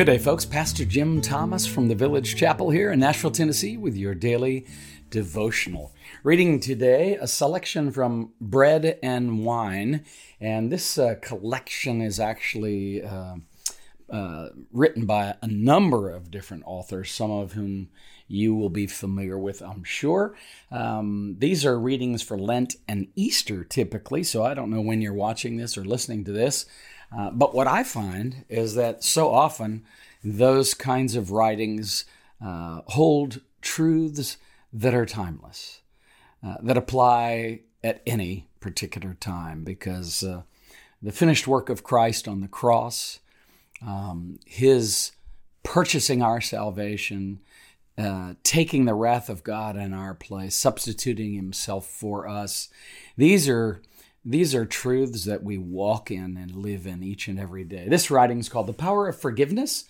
Good day, folks. Pastor Jim Thomas from the Village Chapel here in Nashville, Tennessee, with your daily devotional. Reading today a selection from Bread and Wine, and this uh, collection is actually uh, uh, written by a number of different authors, some of whom you will be familiar with, I'm sure. Um, these are readings for Lent and Easter typically, so I don't know when you're watching this or listening to this. Uh, but what I find is that so often those kinds of writings uh, hold truths that are timeless, uh, that apply at any particular time, because uh, the finished work of Christ on the cross, um, his purchasing our salvation, uh, taking the wrath of God in our place, substituting himself for us. These are these are truths that we walk in and live in each and every day. This writing is called The Power of Forgiveness,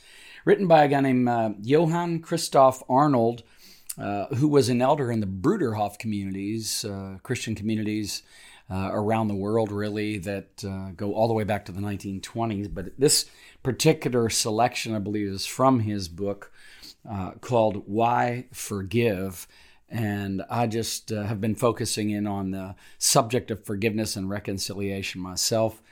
written by a guy named uh, Johann Christoph Arnold, uh, who was an elder in the Bruderhof communities, uh, Christian communities uh, around the world, really, that uh, go all the way back to the 1920s. But this particular selection, I believe, is from his book uh, called Why Forgive. And I just uh, have been focusing in on the subject of forgiveness and reconciliation myself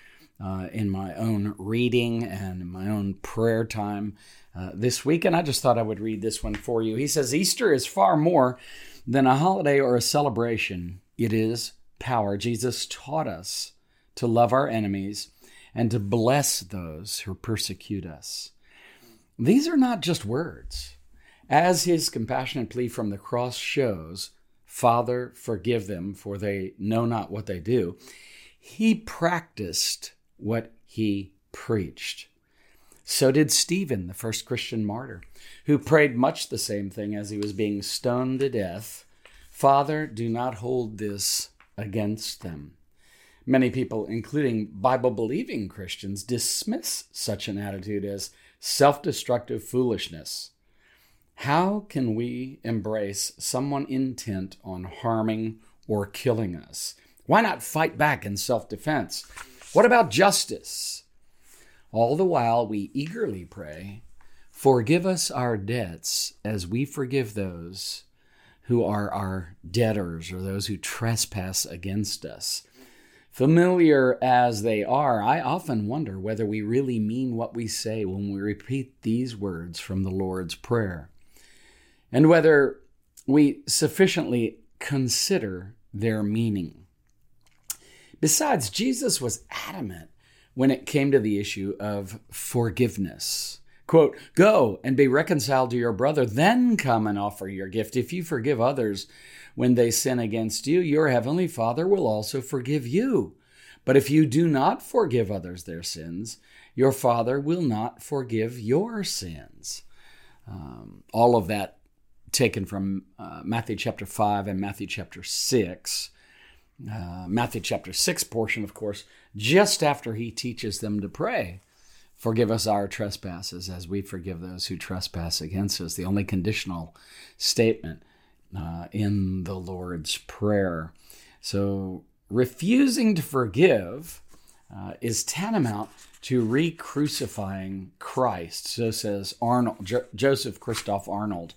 uh, in my own reading and in my own prayer time uh, this week. And I just thought I would read this one for you. He says Easter is far more than a holiday or a celebration, it is power. Jesus taught us to love our enemies and to bless those who persecute us. These are not just words. As his compassionate plea from the cross shows, Father, forgive them, for they know not what they do, he practiced what he preached. So did Stephen, the first Christian martyr, who prayed much the same thing as he was being stoned to death Father, do not hold this against them. Many people, including Bible believing Christians, dismiss such an attitude as self destructive foolishness. How can we embrace someone intent on harming or killing us? Why not fight back in self defense? What about justice? All the while, we eagerly pray, Forgive us our debts as we forgive those who are our debtors or those who trespass against us. Familiar as they are, I often wonder whether we really mean what we say when we repeat these words from the Lord's Prayer and whether we sufficiently consider their meaning. Besides, Jesus was adamant when it came to the issue of forgiveness. Quote, Go and be reconciled to your brother, then come and offer your gift. If you forgive others when they sin against you, your heavenly Father will also forgive you. But if you do not forgive others their sins, your Father will not forgive your sins. Um, all of that taken from uh, Matthew chapter 5 and Matthew chapter 6. Uh, Matthew chapter 6 portion, of course, just after he teaches them to pray. Forgive us our trespasses as we forgive those who trespass against us. The only conditional statement uh, in the Lord's Prayer. So, refusing to forgive uh, is tantamount to re crucifying Christ. So says Arnold, jo- Joseph Christoph Arnold.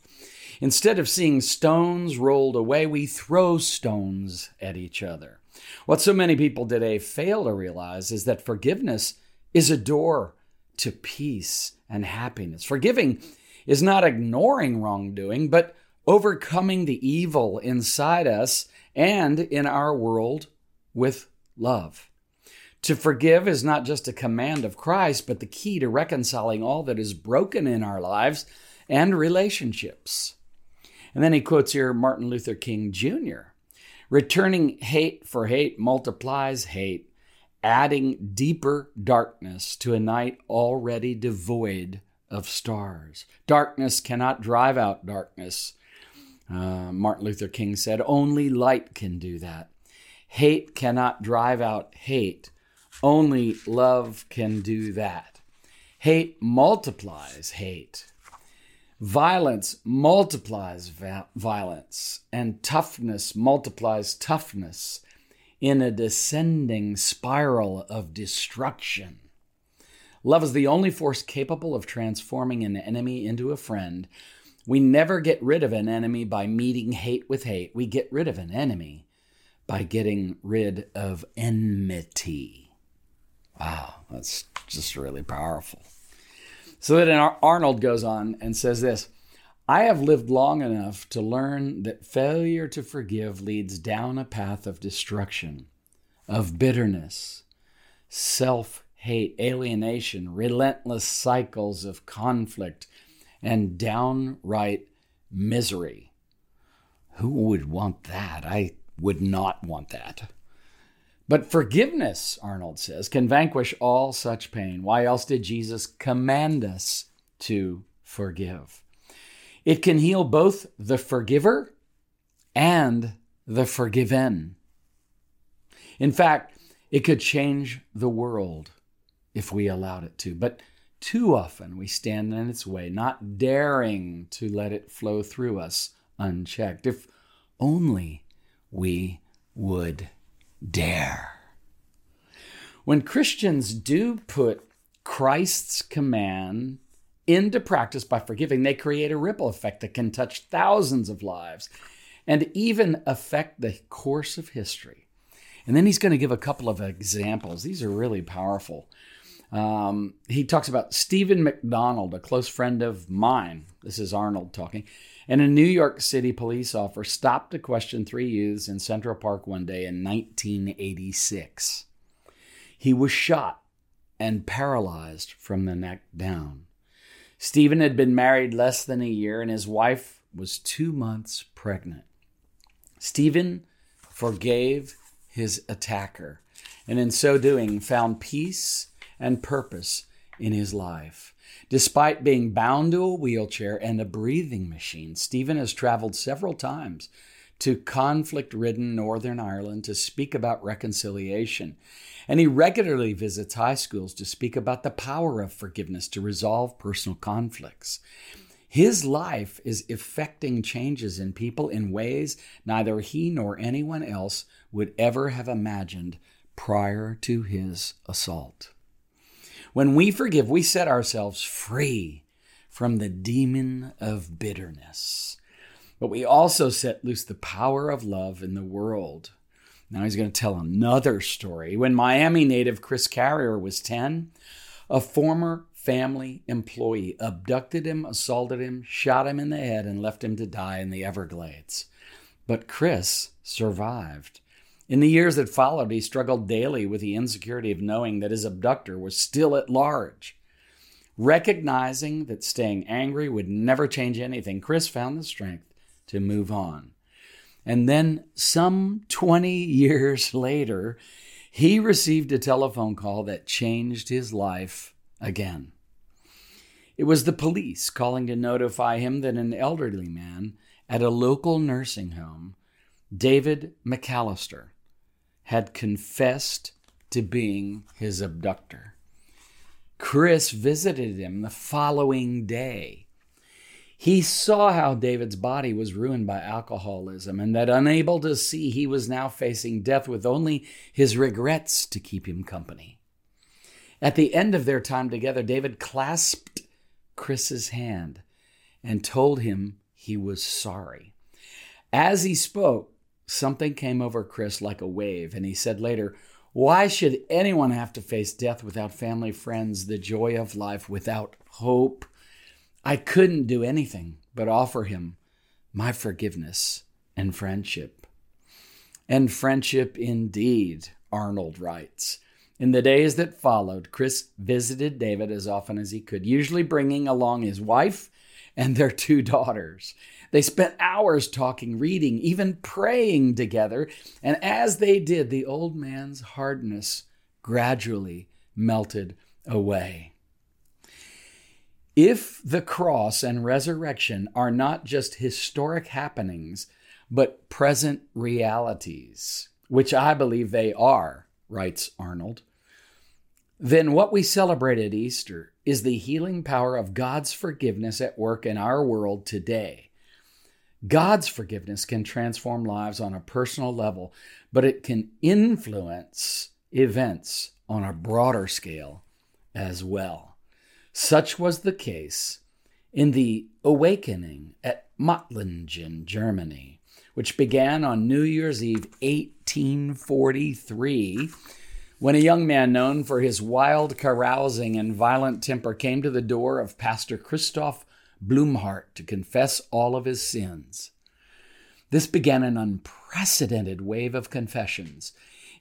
Instead of seeing stones rolled away, we throw stones at each other. What so many people today fail to realize is that forgiveness is a door to peace and happiness. Forgiving is not ignoring wrongdoing, but overcoming the evil inside us and in our world with love. To forgive is not just a command of Christ, but the key to reconciling all that is broken in our lives and relationships. And then he quotes here Martin Luther King Jr. Returning hate for hate multiplies hate, adding deeper darkness to a night already devoid of stars. Darkness cannot drive out darkness. Uh, Martin Luther King said, Only light can do that. Hate cannot drive out hate. Only love can do that. Hate multiplies hate. Violence multiplies va- violence, and toughness multiplies toughness in a descending spiral of destruction. Love is the only force capable of transforming an enemy into a friend. We never get rid of an enemy by meeting hate with hate. We get rid of an enemy by getting rid of enmity. Wow, that's just really powerful. So then Arnold goes on and says this I have lived long enough to learn that failure to forgive leads down a path of destruction, of bitterness, self hate, alienation, relentless cycles of conflict, and downright misery. Who would want that? I would not want that. But forgiveness, Arnold says, can vanquish all such pain. Why else did Jesus command us to forgive? It can heal both the forgiver and the forgiven. In fact, it could change the world if we allowed it to. But too often we stand in its way, not daring to let it flow through us unchecked. If only we would dare. When Christians do put Christ's command into practice by forgiving, they create a ripple effect that can touch thousands of lives and even affect the course of history. And then he's going to give a couple of examples. These are really powerful. Um, he talks about Steven McDonald, a close friend of mine. This is Arnold talking. And a New York City police officer stopped to question three youths in Central Park one day in 1986. He was shot and paralyzed from the neck down. Steven had been married less than a year, and his wife was two months pregnant. Steven forgave his attacker, and in so doing, found peace and purpose in his life. Despite being bound to a wheelchair and a breathing machine, Steven has traveled several times to conflict ridden Northern Ireland to speak about reconciliation. And he regularly visits high schools to speak about the power of forgiveness to resolve personal conflicts. His life is effecting changes in people in ways neither he nor anyone else would ever have imagined prior to his assault. When we forgive, we set ourselves free from the demon of bitterness. But we also set loose the power of love in the world. Now he's going to tell another story. When Miami native Chris Carrier was 10, a former family employee abducted him, assaulted him, shot him in the head, and left him to die in the Everglades. But Chris survived. In the years that followed, he struggled daily with the insecurity of knowing that his abductor was still at large. Recognizing that staying angry would never change anything, Chris found the strength to move on. And then, some 20 years later, he received a telephone call that changed his life again. It was the police calling to notify him that an elderly man at a local nursing home, David McAllister, had confessed to being his abductor. Chris visited him the following day. He saw how David's body was ruined by alcoholism and that unable to see, he was now facing death with only his regrets to keep him company. At the end of their time together, David clasped Chris's hand and told him he was sorry. As he spoke, Something came over Chris like a wave, and he said later, Why should anyone have to face death without family, friends, the joy of life, without hope? I couldn't do anything but offer him my forgiveness and friendship. And friendship indeed, Arnold writes. In the days that followed, Chris visited David as often as he could, usually bringing along his wife and their two daughters. They spent hours talking, reading, even praying together. And as they did, the old man's hardness gradually melted away. If the cross and resurrection are not just historic happenings, but present realities, which I believe they are, writes Arnold, then what we celebrate at Easter is the healing power of God's forgiveness at work in our world today. God's forgiveness can transform lives on a personal level, but it can influence events on a broader scale as well. Such was the case in the awakening at Mottlingen, Germany, which began on New Year's Eve 1843 when a young man known for his wild carousing and violent temper came to the door of Pastor Christoph Blumhardt to confess all of his sins. This began an unprecedented wave of confessions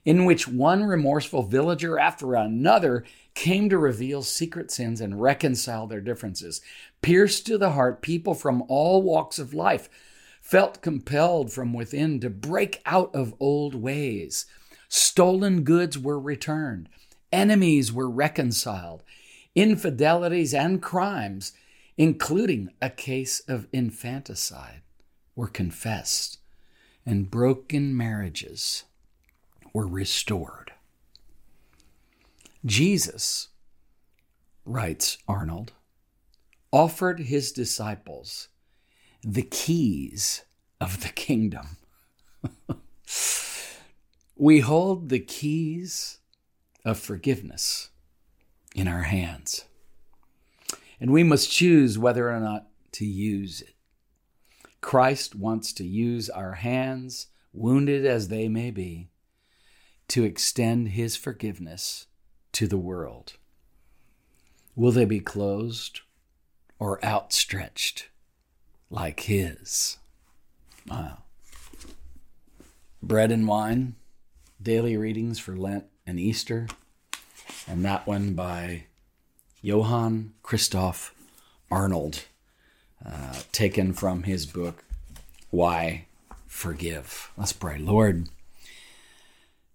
in which one remorseful villager after another came to reveal secret sins and reconcile their differences. Pierced to the heart, people from all walks of life felt compelled from within to break out of old ways. Stolen goods were returned, enemies were reconciled, infidelities and crimes, including a case of infanticide, were confessed, and broken marriages were restored. Jesus, writes Arnold, offered his disciples the keys of the kingdom. we hold the keys of forgiveness in our hands, and we must choose whether or not to use it. Christ wants to use our hands, wounded as they may be, to extend his forgiveness to the world. Will they be closed or outstretched like his? Wow. Bread and wine, daily readings for Lent and Easter, and that one by Johann Christoph Arnold, uh, taken from his book, Why Forgive. Let's pray. Lord,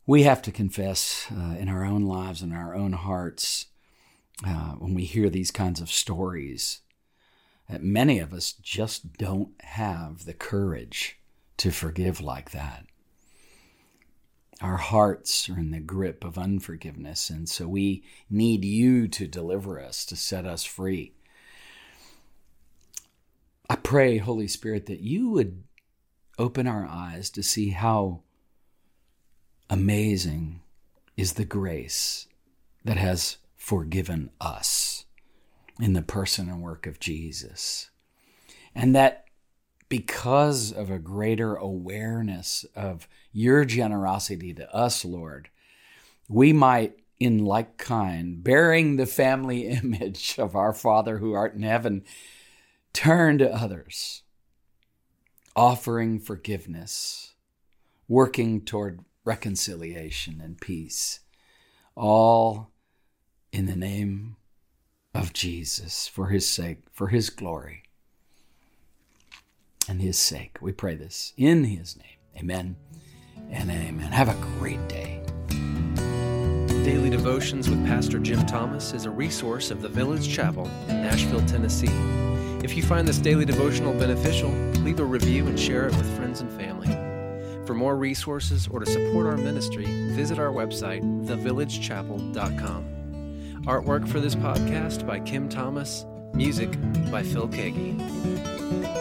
we have to confess uh, in our own lives and our own hearts uh, when we hear these kinds of stories that many of us just don't have the courage to forgive like that. Our hearts are in the grip of unforgiveness, and so we need you to deliver us, to set us free. I pray, Holy Spirit, that you would open our eyes to see how amazing is the grace that has forgiven us in the person and work of Jesus. And that because of a greater awareness of your generosity to us, Lord, we might, in like kind, bearing the family image of our Father who art in heaven, turn to others, offering forgiveness, working toward reconciliation and peace, all in the name of Jesus, for his sake, for his glory, and his sake. We pray this in his name. Amen and amen. Have a great day. Daily Devotions with Pastor Jim Thomas is a resource of the Village Chapel in Nashville, Tennessee. If you find this daily devotional beneficial, leave a review and share it with friends and family. For more resources or to support our ministry, visit our website, thevillagechapel.com. Artwork for this podcast by Kim Thomas, music by Phil Keaggy.